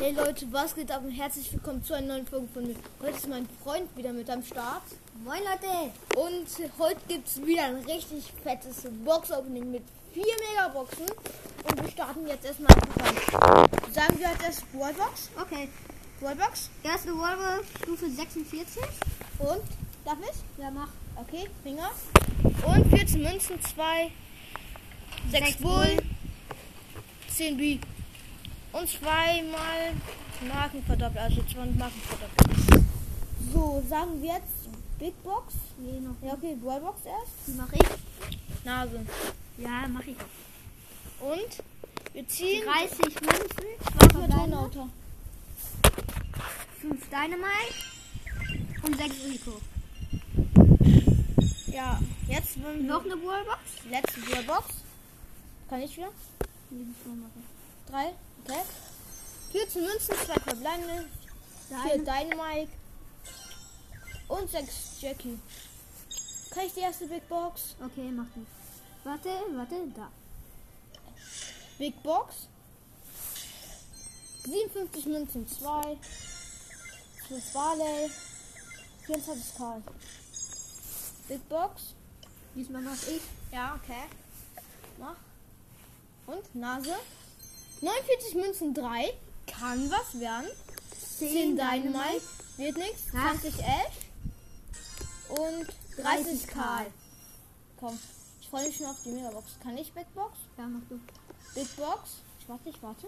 Hey Leute, was geht ab und herzlich willkommen zu einer neuen Folge von mir. Heute ist mein Freund wieder mit am Start. Moin Leute! Und heute gibt es wieder ein richtig fettes Box-Opening mit vier Megaboxen. Und wir starten jetzt erstmal an. Sagen wir als erstes Wallbox. Okay, Wallbox. erste Wolve, Stufe 46. Und, darf ich? Ja, mach. Okay, Finger. Und 14 Münzen, 2, 6 Sechs Bull, Bull. 10 B. Und zweimal Marken verdoppelt, also 200 Marken verdoppelt. So, sagen wir jetzt Big Box? Nee, noch. Ja, okay, Ballbox erst. Die mache ich. Nase. Ja, mache ich. Und? Wir ziehen 30 Münzen, 2 Auto. 5 Dynamite und 6 Rico. Ja, jetzt noch eine Box, Letzte Box Kann ich wieder? Nee, machen. 3, Attack. 14 Münzen, 2 verbleibende, 4 Dynamite und 6 Jackie. Kann ich die erste Big Box? Okay, mach das. Warte, warte, da. Big Box. 57 Münzen, 2. 5 Barley. 24 Karl. Big Box. Diesmal mach ich. Ja, okay. Mach. Und Nase. 49 Münzen, 3. Kann was werden. 10 Dynamite. Wird nichts. Ja. 20 Ash. Und 30 Karl. Komm. Ich freue mich schon auf die Megabox. Kann ich Big Box? Ja, mach du. Big Box. Ich warte, ich warte.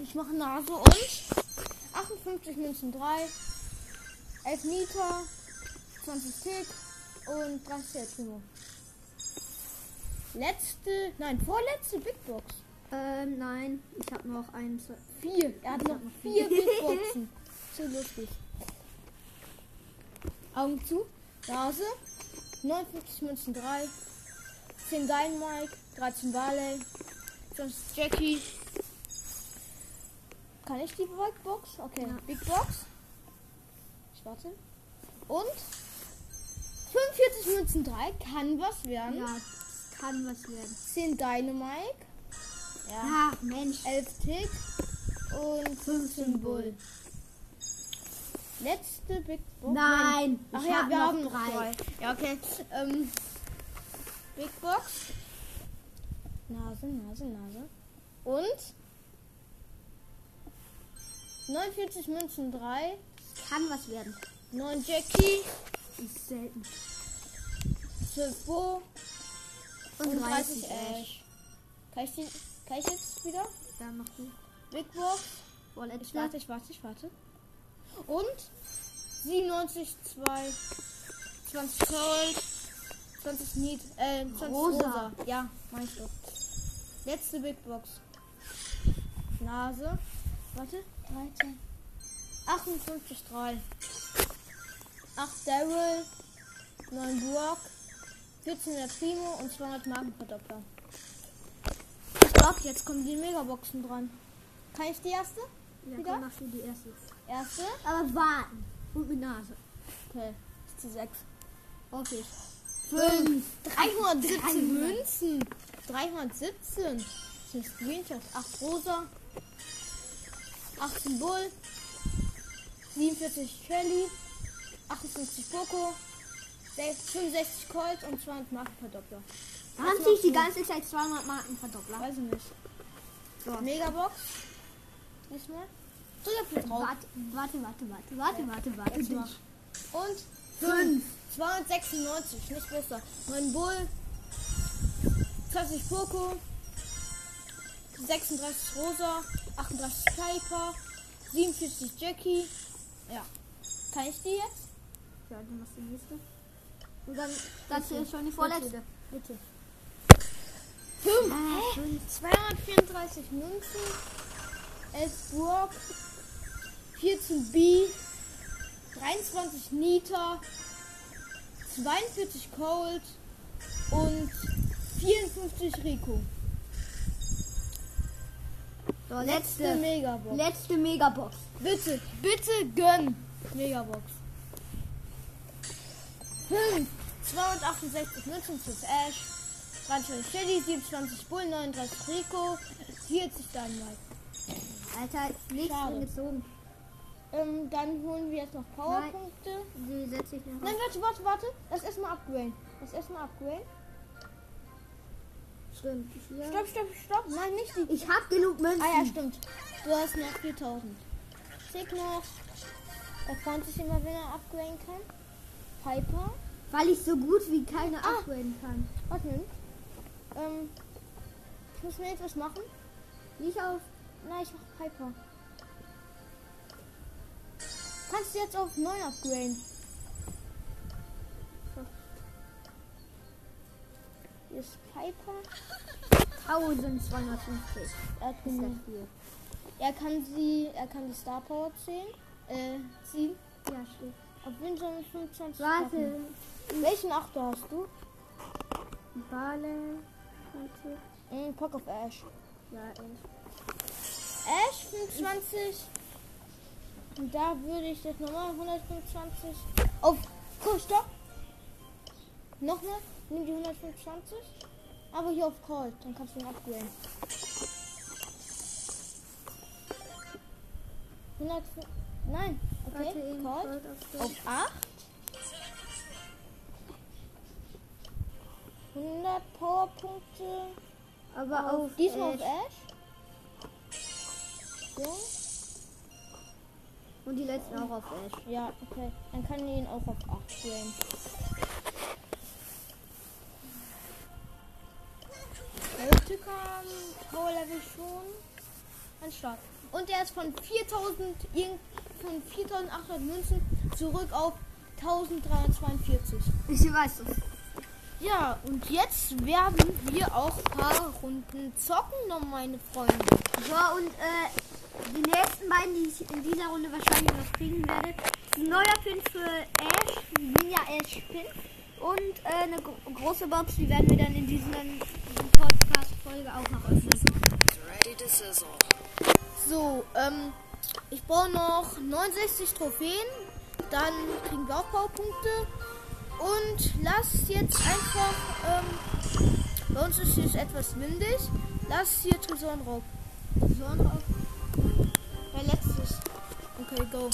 Ich mache Nase und 58 Münzen 3, 11 Meter, 20 Tick und 30 El Primo. Letzte, nein, vorletzte Big Box. Ähm, nein. Ich hab noch zwei- Vier. Er hat noch vier vier. Big Boxen. So lustig. Augen zu. Nase. 59 Münzen 3. 10 Dynamite. 13 Barley. 20 Jackie. Kann ich die Big Box? Okay. Ja. Big Box. Ich warte. Und 45 Münzen 3. Kann was werden. Ja, kann was werden. 10 Dynamite. Ja. Ach, Mensch. 11 Tick und 15 Bull. Letzte Big Box. Nein, Ach ja, hab wir haben drei. drei. Ja, okay. Ähm, Big Box. Nase, Nase, Nase. Und 49 Münzen 3, Kann was werden. 9 Jackie, Ist selten. 12 Bo Und, und 30 30 Ash. Kann ich, die, kann ich jetzt wieder? Da mach du. Big Box. Wallet Ich warte, ich warte, ich warte. Und 97, 2, 20 Gold, 20 Need, äh, 20 Rosa. Rosa. Ja, meinst du. Letzte Big Box. Nase. Warte, 13. 58, 3. 8 Daryl, 9 Brock, 14 der Primo und 200 Markenverdoppler. Ich glaube, jetzt kommen die Megaboxen dran. Kann ich die erste? Ja, Wieder? komm, mach du die erste. Erste? Aber warten. Und mit Nase. Okay, ist die 6. Okay. 5. 317 300. Münzen. 317. Das sind Screenshots. 8 Rosa. 18 Bull. 47 Shelly. 58 Poco. 65 Colt und 200 Markenverdoppler. Haben sich die ganze Zeit 200 Marken verdoppelt? Weiß ich nicht. So. Megabox. Nicht mehr. So, ich hab hier drauf. Warte, warte, warte, warte, warte, ja. warte, warte. Jetzt mach. Und 5. 296, nicht besser. Mein Bull. 20 Poco. 36 Rosa. 38 Piper. 47 Jackie. Ja. Kann ich die jetzt? Ja, du machst die nächste. Und dann, das ist schon die vorletzte. Bitte. Bitte. 5, 234 ah, Münzen, 11 Burg, 14 B, 23 Nita, 42 Cold und 54 Rico. So, letzte, Megabox. Letzte Megabox. Bitte, bitte gönn. Megabox. 5, 268 Münzen für Ash. 23 Shelly, 27 Bull, 39 Rico, 40 Dynamite. Alter, nichts angezogen. Ähm, dann holen wir jetzt noch Powerpunkte. Die setze ich noch Nein, warte, warte, warte. Lass erstmal upgraden. Lass erstmal upgraden. Stimmt. Hier. Stopp, stopp, stopp. Nein, nicht die. Ich hab genug Münzen. Ah ja, stimmt. Du hast noch 4000. Zick noch. Er freut sich immer, wenn er upgraden kann. Piper. Weil ich so gut wie keine Ah. upgraden kann. Warte. Ähm, ich muss mir jetzt was machen. Nicht auf. Nein, ich mach Piper. Kannst du jetzt auf 9 upgraden? Hier ist Piper. 1250. Er, hat das genug. viel? er kann sie, er kann die Star Power ziehen. Äh, ziehen. Ja, steht. Auf wir 25 Warte. Welchen Achter hast du? Bale. Warte. Mm, Pock of Ash. Ja. Ash 25. Und da würde ich jetzt nochmal 125 auf. Komm, stopp! Nochmal. Nimm die 125. Aber hier auf Cold. Dann kannst du ihn upgraden. 100. Nein. Okay. Warte. Cold. Gold auf Auf 8. 100 Powerpunkte. Aber auf. Diesmal Ash. auf Ash. So. Und die letzten auch auf Ash. Ja, okay. Dann kann ich ihn auch auf 8 gehen. Tückern, Power Level schon. Ein Start. Und er ist von 4000, irgend- von 4800 Münzen zurück auf 1342. Ich weiß es. Ja, und jetzt werden wir auch ein paar Runden zocken, noch meine Freunde. So, und äh, die nächsten beiden, die ich in dieser Runde wahrscheinlich noch kriegen werde, ein neuer Pin für Ash, Ninja Ash Pin. Und äh, eine gro große Box, die werden wir dann in dieser Podcast-Folge auch noch öffnen. So, ähm, ich brauche noch 69 Trophäen. Dann kriegen wir auch Baupunkte. Und lass jetzt einfach, ähm, bei uns ist es etwas windig. Lass hier Tresorenraub. Tresorenraub. Bei letztes. Okay, go.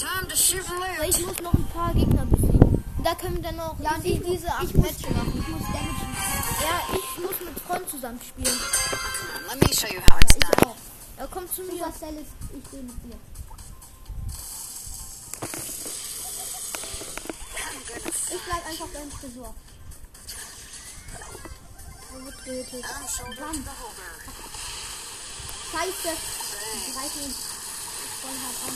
Weil ich muss noch ein paar Gegner besiegen. Da können wir dann noch Ja, ich, muss- diese acht ich, muss, Matches machen. ich muss Damage machen. Ja, ich muss mit Freunden zusammen spielen. Let me show you how it's Ich done. Er kommt zu mir. Ich bin mit dir. I'm gonna Ich bleib einfach beim Tresor. Er wird getötet. The holder. Scheiße. Ich reiße ihn voll hart an.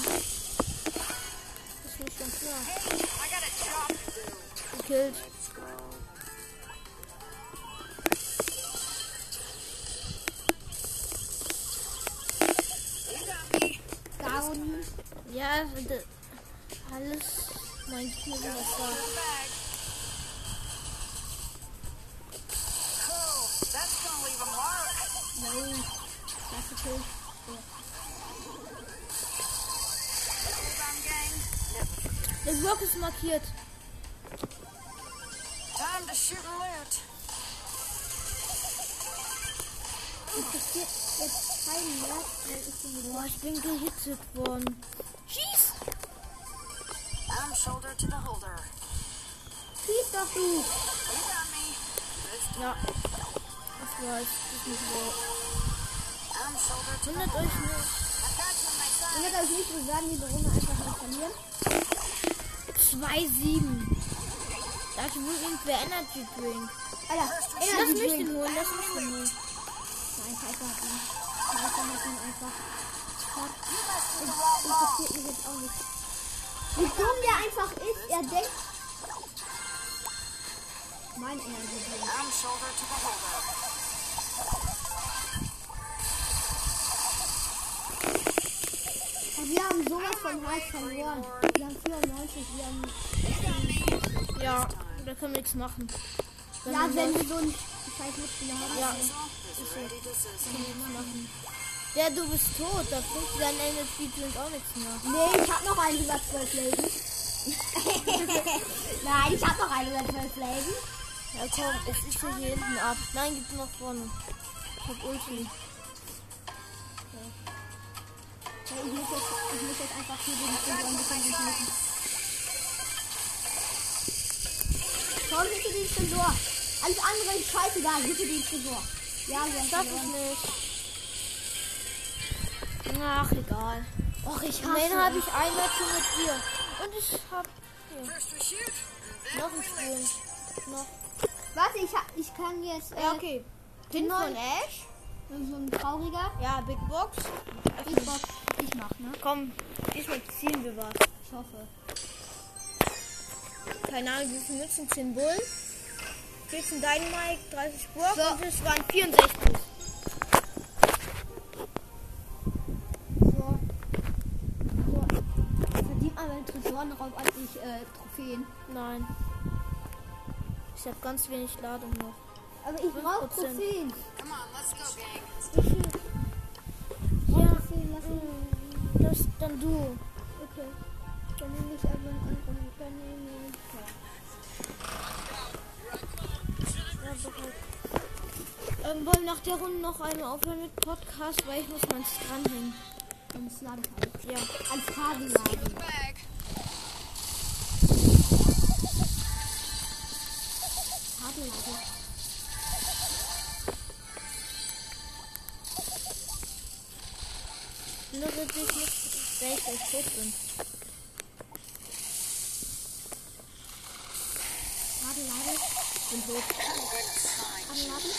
Ist nicht ganz klar. Gekillt. Down. Ja, d- alles. Mein Spiel was war. In the bag. Cool. That's gonna leave a mark. Nein. Das ist okay. Der Block ist markiert. Time to shoot and loot. Interessiert jetzt ich bin Boah, ich bin gehittet worden. Shoulder to the holder. Schieß doch du. Ja. Das war's. Das ist nicht wahr. Wundert euch nicht. Wundert euch nicht, wir werden diese Runde einfach mal verlieren. 2-7. Dazu will irgendwer Energy Drink. Alter, Lass Energy mich Drink. den holen, lass mich den holen. Nein, Piper hat ihn. Piper hat ihn einfach. Ich- Interessiert mich jetzt auch nicht. Wie dumm der einfach ist, er denkt. Mein holder. Und wir haben sowas von hart verloren. Wir haben 94, wir haben. Ja, da können wir nichts machen. Wenn Ja, wir wenn wir so einen scheiß Mitspieler haben. Ja, Is ready to sizzle. Ja, du bist tot, da bringt dein Energy Drink auch nichts mehr. Nee, ich hab noch einen über 12 Leben. Nein, ich hab noch einen über 12 Leben. Ja komm, es ist hier hinten ab. Nein, gib nach vorne. Ich hab Ulti. Ja, ich, muss jetzt, ich muss jetzt einfach hier den bisschen entschlüsseln. Schau, bitte den Tresor. Alles andere ist scheißegal, bitte den Tresor. Ja, wir haben Das ist verloren. nicht. Ach, egal. Och, ich Den hasse. habe ich einmal schon mit dir. Und ich habe noch ein Spiel. Noch. Warte, ich, ha- ich kann jetzt. Äh, Ja, okay. Pin neu- von Ash. So ein trauriger. Ja, Big Box. Ich, Bock, ich mach, ne? Komm, diesmal ziehen wir was. Ich hoffe. Keine Ahnung, wie viele Münzen? 10 Bullen. 14 Dynamite, 30 Burg So. und es waren 64. Tresorenraub eigentlich äh, Trophäen. Nein. Ich habe ganz wenig Ladung noch. Aber ich brauche 5%. Trophäen. Come on, let's go, gang. Viel? Ja. Trophäen lassen. Das dann du. Okay. Dann nehme ich aber einen anderen. Dann nehme ich. Ja. Ähm, wollen wir nach der Runde noch einmal aufhören mit Podcast, weil ich muss meins dranhängen. Dann ist Ladeteil. Ja. Als Kabellade. Bag. Wenn ich gleich tot bin. Kabellade. Bin tot. Kabellade.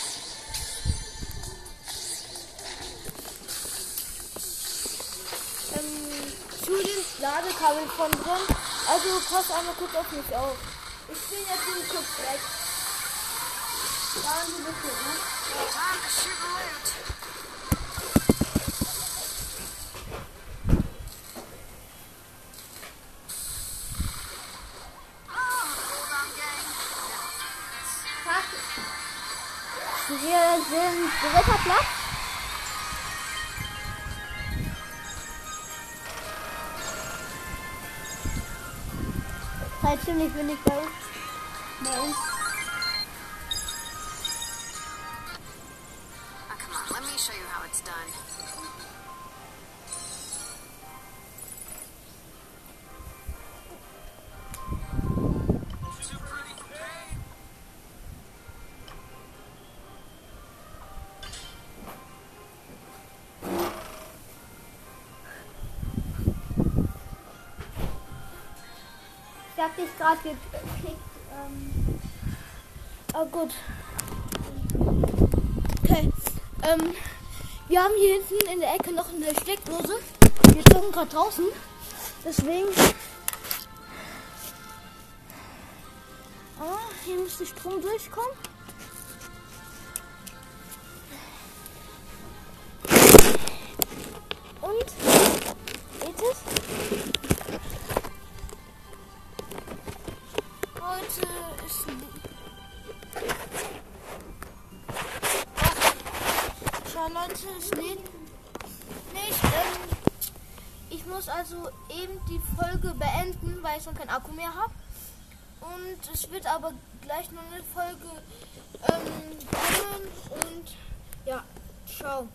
Ähm, zu den Ladekabel von drin. Also pass einmal kurz auf mich auf. Ich bin jetzt hier kurz weg. Waren Sie bitte, ne? Time to shoot sind dritter Platz. Halt ziemlich wenig bei uns. Bei uns. Oh, come on, let me show you how it's done. Gerade gekickt. Ähm, Ah, gut. Okay. Ähm, wir haben hier hinten in der Ecke noch eine Steckdose. Wir zocken gerade draußen. Deswegen. Ah, hier müsste Strom durchkommen. Es lädt nicht. Ähm, ich muss also eben die Folge beenden, weil ich schon keinen Akku mehr habe. Und es wird aber gleich noch eine Folge ähm, kommen. Und ja, ciao.